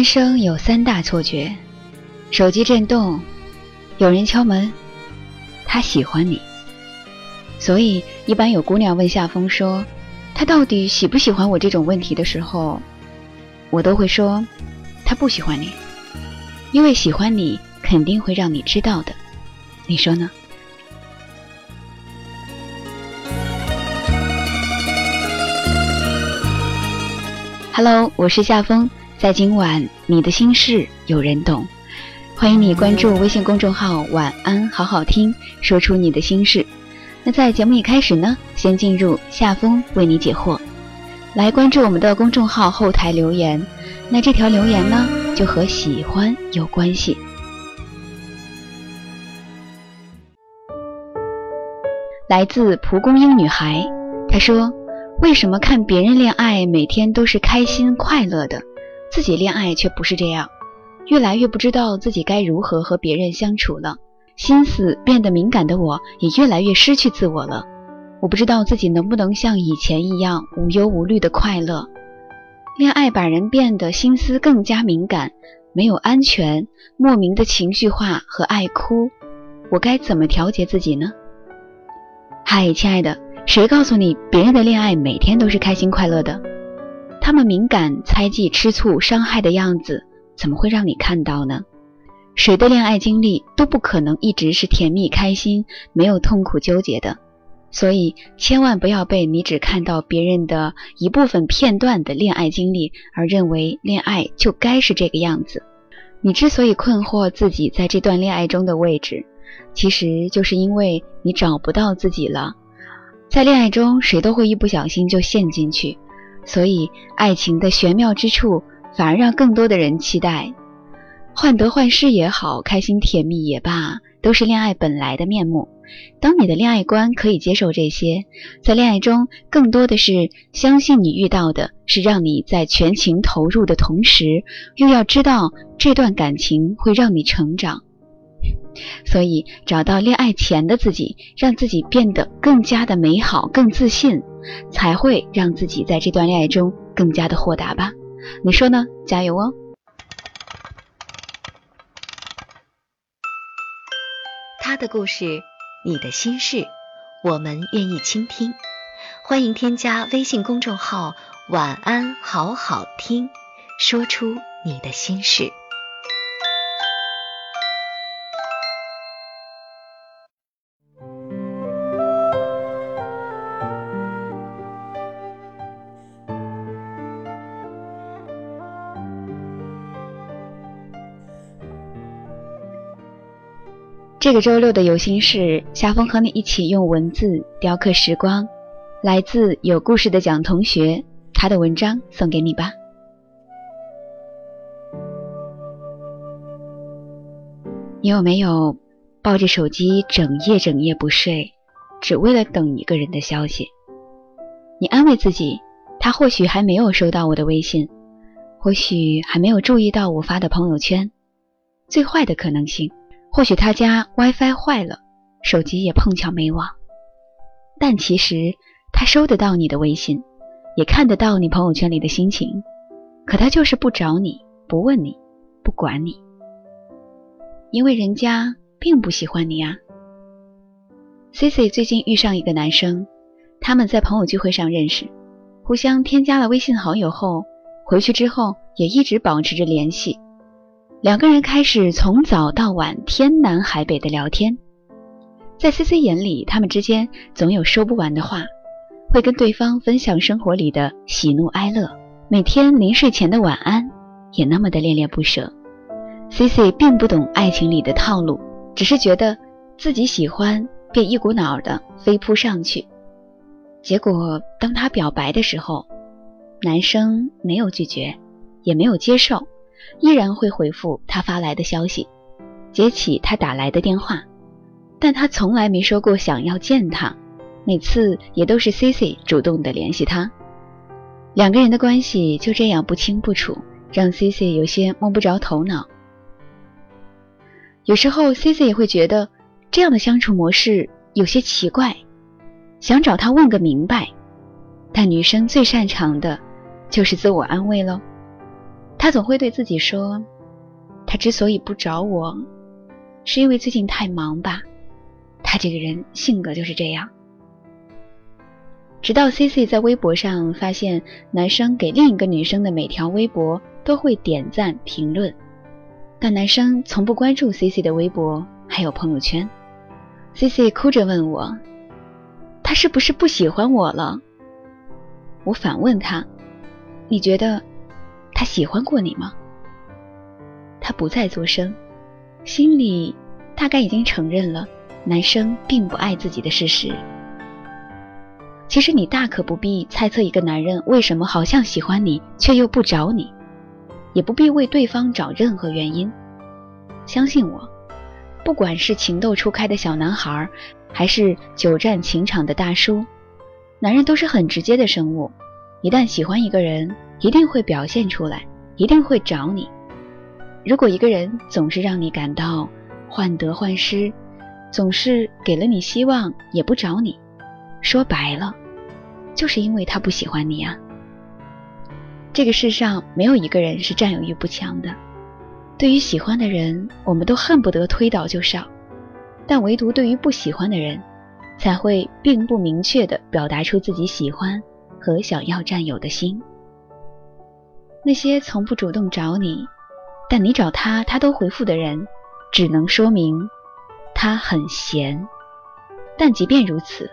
人生有三大错觉：手机震动，有人敲门，他喜欢你。所以，一般有姑娘问夏风说：“他到底喜不喜欢我？”这种问题的时候，我都会说：“他不喜欢你，因为喜欢你肯定会让你知道的。”你说呢？Hello，我是夏风。在今晚，你的心事有人懂。欢迎你关注微信公众号“晚安好好听”，说出你的心事。那在节目一开始呢，先进入夏风为你解惑。来关注我们的公众号后台留言，那这条留言呢，就和喜欢有关系。来自蒲公英女孩，她说：“为什么看别人恋爱，每天都是开心快乐的？”自己恋爱却不是这样，越来越不知道自己该如何和别人相处了。心思变得敏感的我，也越来越失去自我了。我不知道自己能不能像以前一样无忧无虑的快乐。恋爱把人变得心思更加敏感，没有安全，莫名的情绪化和爱哭。我该怎么调节自己呢？嗨，亲爱的，谁告诉你别人的恋爱每天都是开心快乐的？他们敏感、猜忌、吃醋、伤害的样子，怎么会让你看到呢？谁的恋爱经历都不可能一直是甜蜜、开心，没有痛苦、纠结的。所以，千万不要被你只看到别人的一部分片段的恋爱经历而认为恋爱就该是这个样子。你之所以困惑自己在这段恋爱中的位置，其实就是因为你找不到自己了。在恋爱中，谁都会一不小心就陷进去。所以，爱情的玄妙之处，反而让更多的人期待。患得患失也好，开心甜蜜也罢，都是恋爱本来的面目。当你的恋爱观可以接受这些，在恋爱中更多的是相信你遇到的是让你在全情投入的同时，又要知道这段感情会让你成长。所以，找到恋爱前的自己，让自己变得更加的美好、更自信，才会让自己在这段恋爱中更加的豁达吧？你说呢？加油哦！他的故事，你的心事，我们愿意倾听。欢迎添加微信公众号“晚安好好听”，说出你的心事。这个周六的有心事，夏风和你一起用文字雕刻时光。来自有故事的蒋同学，他的文章送给你吧。你有没有抱着手机整夜整夜不睡，只为了等一个人的消息？你安慰自己，他或许还没有收到我的微信，或许还没有注意到我发的朋友圈。最坏的可能性。或许他家 WiFi 坏了，手机也碰巧没网，但其实他收得到你的微信，也看得到你朋友圈里的心情，可他就是不找你，不问你，不管你，因为人家并不喜欢你啊。Cici 最近遇上一个男生，他们在朋友聚会上认识，互相添加了微信好友后，回去之后也一直保持着联系。两个人开始从早到晚天南海北的聊天，在 C C 眼里，他们之间总有说不完的话，会跟对方分享生活里的喜怒哀乐，每天临睡前的晚安也那么的恋恋不舍。C C 并不懂爱情里的套路，只是觉得自己喜欢，便一股脑的飞扑上去。结果当他表白的时候，男生没有拒绝，也没有接受。依然会回复他发来的消息，接起他打来的电话，但他从来没说过想要见他，每次也都是 C C 主动的联系他。两个人的关系就这样不清不楚，让 C C 有些摸不着头脑。有时候 C C 也会觉得这样的相处模式有些奇怪，想找他问个明白。但女生最擅长的就是自我安慰喽。他总会对自己说：“他之所以不找我，是因为最近太忙吧。他这个人性格就是这样。”直到 C C 在微博上发现，男生给另一个女生的每条微博都会点赞评论，但男生从不关注 C C 的微博还有朋友圈。C C 哭着问我：“他是不是不喜欢我了？”我反问他：“你觉得他喜欢过你吗？”他不再作声，心里大概已经承认了男生并不爱自己的事实。其实你大可不必猜测一个男人为什么好像喜欢你却又不找你，也不必为对方找任何原因。相信我，不管是情窦初开的小男孩，还是久战情场的大叔，男人都是很直接的生物。一旦喜欢一个人，一定会表现出来，一定会找你。如果一个人总是让你感到患得患失，总是给了你希望也不找你，说白了。就是因为他不喜欢你啊！这个世上没有一个人是占有欲不强的。对于喜欢的人，我们都恨不得推倒就上；但唯独对于不喜欢的人，才会并不明确的表达出自己喜欢和想要占有的心。那些从不主动找你，但你找他他都回复的人，只能说明他很闲。但即便如此，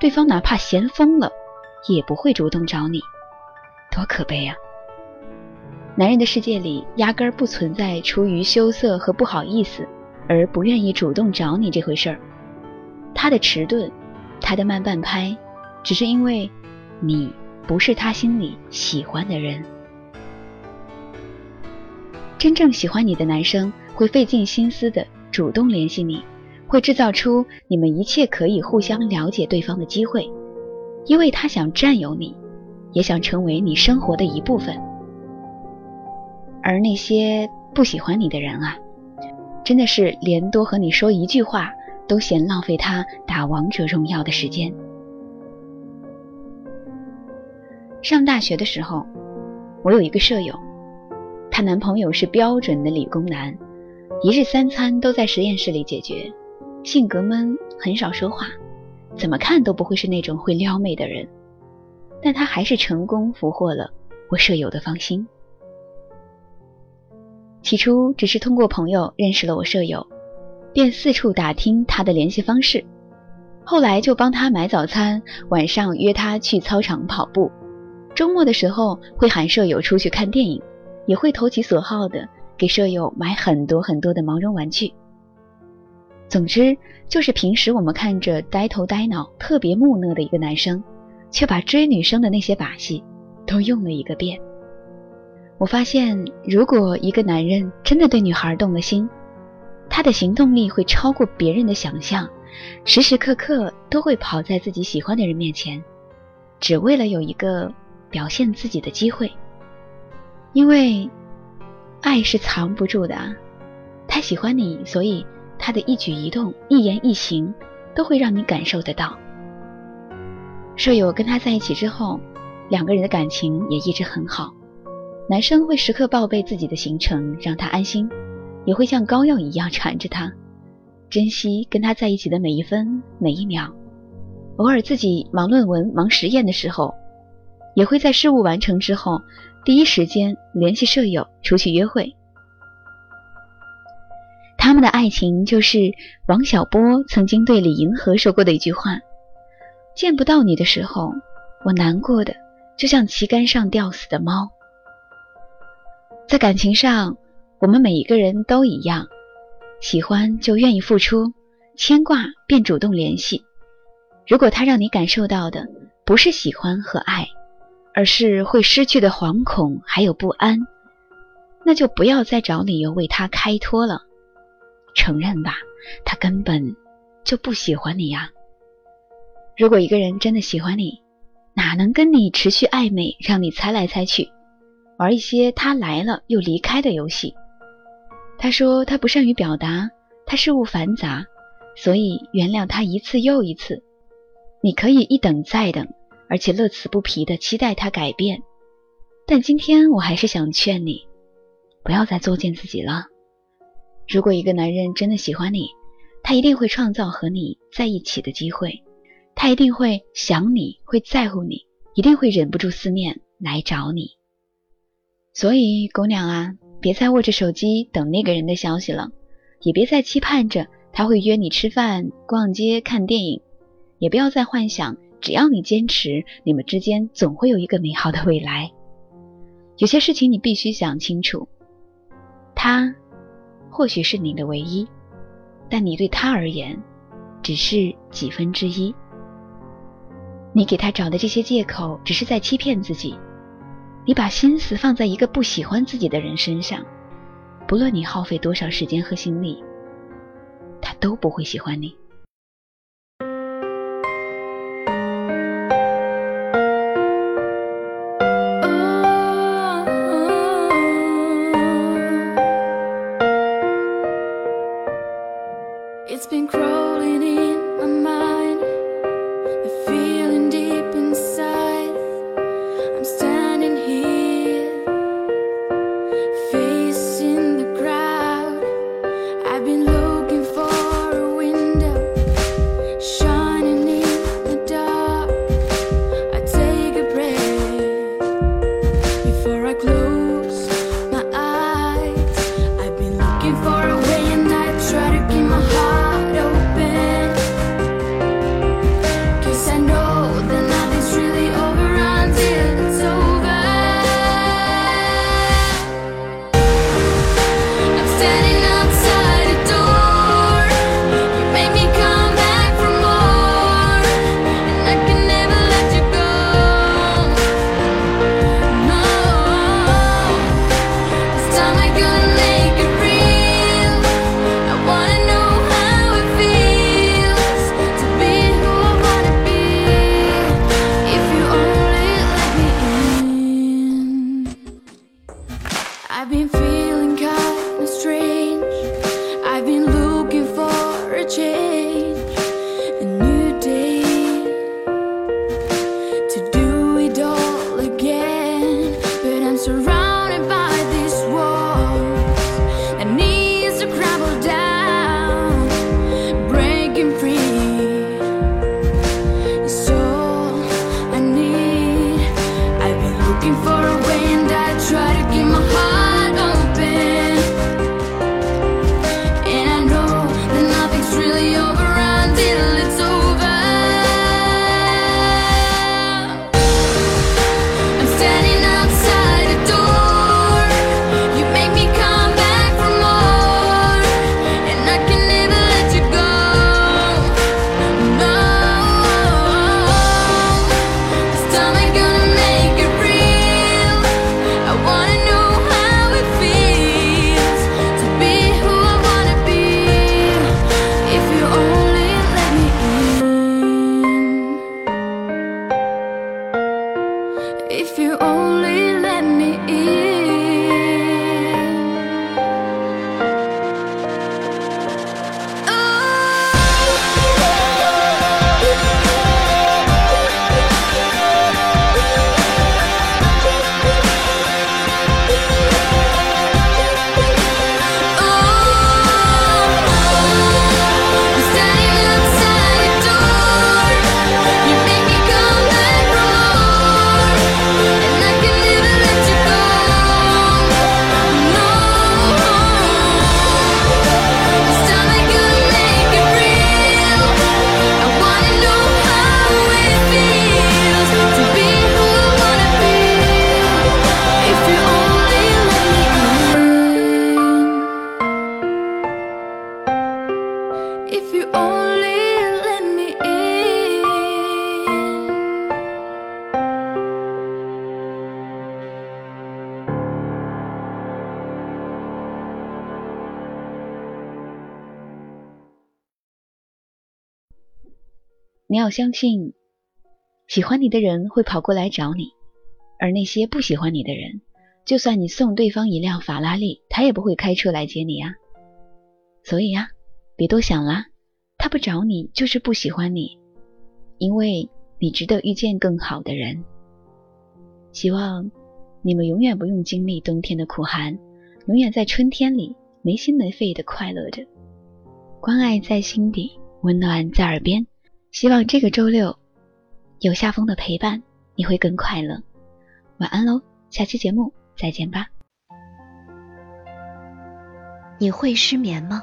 对方哪怕闲疯了。也不会主动找你，多可悲啊！男人的世界里压根儿不存在出于羞涩和不好意思而不愿意主动找你这回事儿。他的迟钝，他的慢半拍，只是因为你不是他心里喜欢的人。真正喜欢你的男生会费尽心思的主动联系你，会制造出你们一切可以互相了解对方的机会。因为他想占有你，也想成为你生活的一部分。而那些不喜欢你的人啊，真的是连多和你说一句话都嫌浪费他打王者荣耀的时间。上大学的时候，我有一个舍友，她男朋友是标准的理工男，一日三餐都在实验室里解决，性格闷，很少说话。怎么看都不会是那种会撩妹的人，但他还是成功俘获了我舍友的芳心。起初只是通过朋友认识了我舍友，便四处打听他的联系方式，后来就帮他买早餐，晚上约他去操场跑步，周末的时候会喊舍友出去看电影，也会投其所好的给舍友买很多很多的毛绒玩具。总之，就是平时我们看着呆头呆脑、特别木讷的一个男生，却把追女生的那些把戏都用了一个遍。我发现，如果一个男人真的对女孩动了心，他的行动力会超过别人的想象，时时刻刻都会跑在自己喜欢的人面前，只为了有一个表现自己的机会。因为爱是藏不住的，他喜欢你，所以。他的一举一动、一言一行，都会让你感受得到。舍友跟他在一起之后，两个人的感情也一直很好。男生会时刻报备自己的行程，让他安心，也会像膏药一样缠着他，珍惜跟他在一起的每一分每一秒。偶尔自己忙论文、忙实验的时候，也会在事务完成之后，第一时间联系舍友出去约会。他们的爱情就是王小波曾经对李银河说过的一句话：“见不到你的时候，我难过的就像旗杆上吊死的猫。”在感情上，我们每一个人都一样，喜欢就愿意付出，牵挂便主动联系。如果他让你感受到的不是喜欢和爱，而是会失去的惶恐还有不安，那就不要再找理由为他开脱了。承认吧，他根本就不喜欢你呀。如果一个人真的喜欢你，哪能跟你持续暧昧，让你猜来猜去，玩一些他来了又离开的游戏？他说他不善于表达，他事务繁杂，所以原谅他一次又一次。你可以一等再等，而且乐此不疲的期待他改变。但今天我还是想劝你，不要再作践自己了。如果一个男人真的喜欢你，他一定会创造和你在一起的机会，他一定会想你，会在乎你，一定会忍不住思念来找你。所以，姑娘啊，别再握着手机等那个人的消息了，也别再期盼着他会约你吃饭、逛街、看电影，也不要再幻想只要你坚持，你们之间总会有一个美好的未来。有些事情你必须想清楚，他或许是你的唯一，但你对他而言只是几分之一。你给他找的这些借口，只是在欺骗自己。你把心思放在一个不喜欢自己的人身上，不论你耗费多少时间和心力，他都不会喜欢你。I've been feeling only let me in. 你要相信喜欢你的人会跑过来找你而那些不喜欢你的人就算你送对方一辆法拉利他也不会开车来接你啊。所以啊别多想啦他不找你就是不喜欢你，因为你值得遇见更好的人。希望你们永远不用经历冬天的苦寒，永远在春天里没心没肺的快乐着。关爱在心底，温暖在耳边。希望这个周六有夏风的陪伴，你会更快乐。晚安喽，下期节目再见吧。你会失眠吗？